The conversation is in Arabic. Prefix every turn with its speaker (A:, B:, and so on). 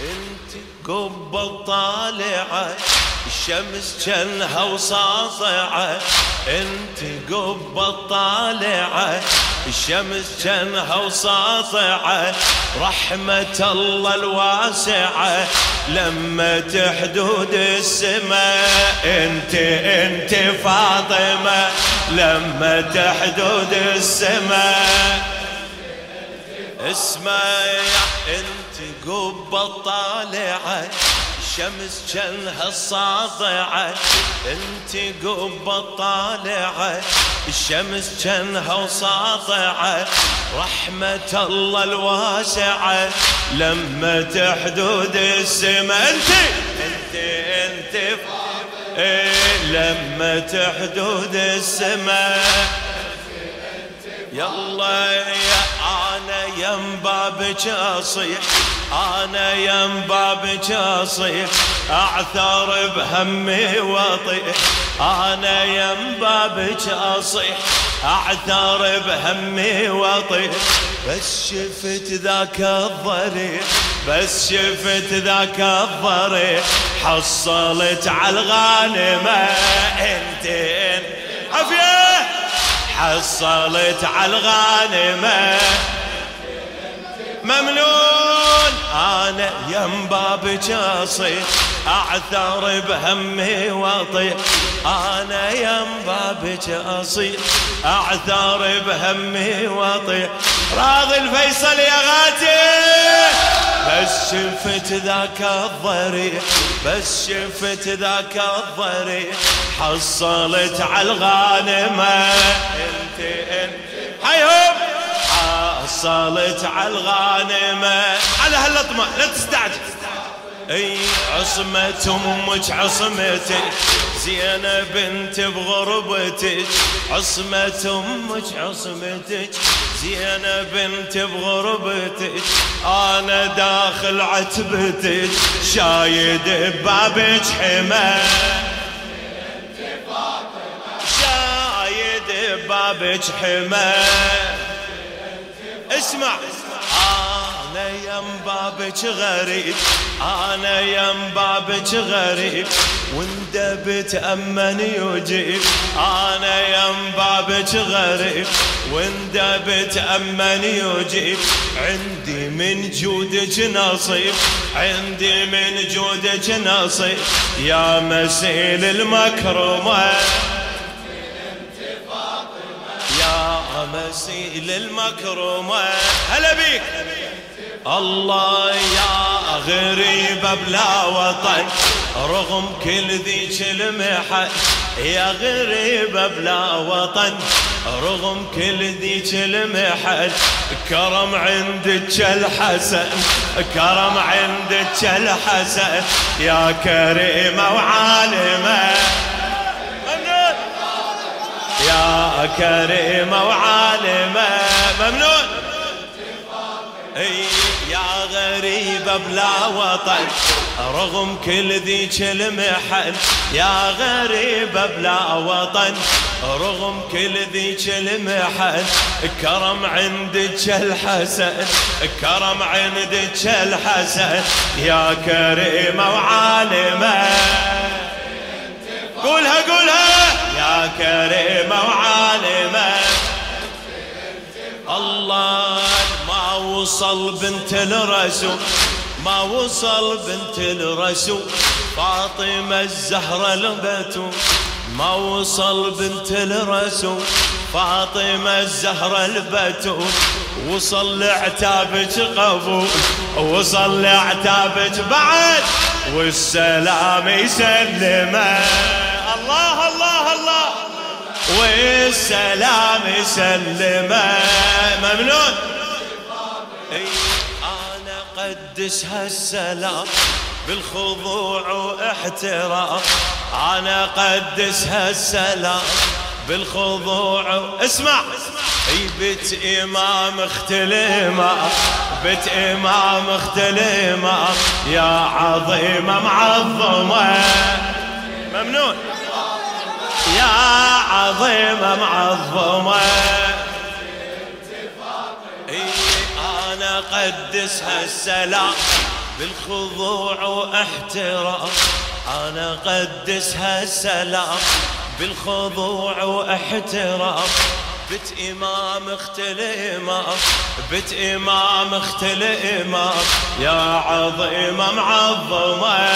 A: انت قبل طالعة الشمس جنها وساطعة انت قبل طالعة الشمس جنها وساطعة رحمة الله الواسعة لما تحدود السماء. انت انت فاطمة لما تحدود السماء. اسمع انت. قبة طالعة الشمس جنها الساطعة انت قبة طالعة الشمس جنها وساطعة رحمة الله الواسعة لما تحدود السماء انت انت انت إيه لما تحدود السماء يلا يا يم بابك اصيح أنا يم بابك اصيح أعثر بهمي واطيح أنا يم بابك اصيح أعثر بهمي واطيح بس شفت ذاك الضريح. بس شفت ذاك الضريح. حصلت على الغانمة انت عافية. حصلت على الغانمة ممنون. أنا يم بابك اصيح أعثر بهمي واطيح أنا يم بابك اصيح أعثر بهمي واطيح راضي الفيصل يا غاتي. بس شفت ذاك الضريح بس شفت ذاك الضريح حصلت على الغانمه أنت أنت. حيهم حصلت على الغانمة. على هاللطمة لا تستعجل. أي عصمة أمك عصمتك زينة بنت بغربتك. عصمة أمك عصمتك زينة بنت بغربتك. أنا داخل عتبتك شايد ببابك حمى. شايد ببابك حمى. اسمع. أنا يم بابك غريب أنا يم بابك غريب وانت بتأمن يجيب أنا يم بابك غريب وانت بتأمن يجيب عندي من جودك نصيب عندي من جودك نصيب يا مسيل المكرمه مسيل المكرمة هلا بيك. الله يا غريبة بلا وطن. رغم كل ذيك المحن. يا غريبة بلا وطن. رغم كل ذيك المحن. كرم عندك الحسن. كرم عندك الحسن. يا كريمة وعالمة. يا كريمة وعالمة ممنون. إي يا غريبة بلا وطن رغم كل ذيك المحن. يا غريبة بلا وطن رغم كل ذيك المحن. كرم عندك الحسن كرم عندك الحسن. يا كريمة وعالمة قولها قولها. كريمة وعالمة. الله ما وصل بنت الرسول ما وصل بنت الرسول. فاطمة الزهرة البتول ما وصل بنت الرسول. فاطمة الزهرة البتول وصل لعتابك قبول وصل لعتابك بعد والسلام يسلمه. الله الله الله. والسلام يسلمه ممنون. إي أنا قدس هالسلام بالخضوع واحترام. أنا قدس هالسلام بالخضوع اسمع. إي بت إمام اختلما بت إمام اختلما يا عظيمه معظمه ممنون. يا عظيمة معظمة إي أنا قدس هالسلام بالخضوع وأحترام. أنا قدسها السلام بالخضوع وأحترام. بت إمام اختل إمام بت إمام اختل إمام. يا عظيمة معظمة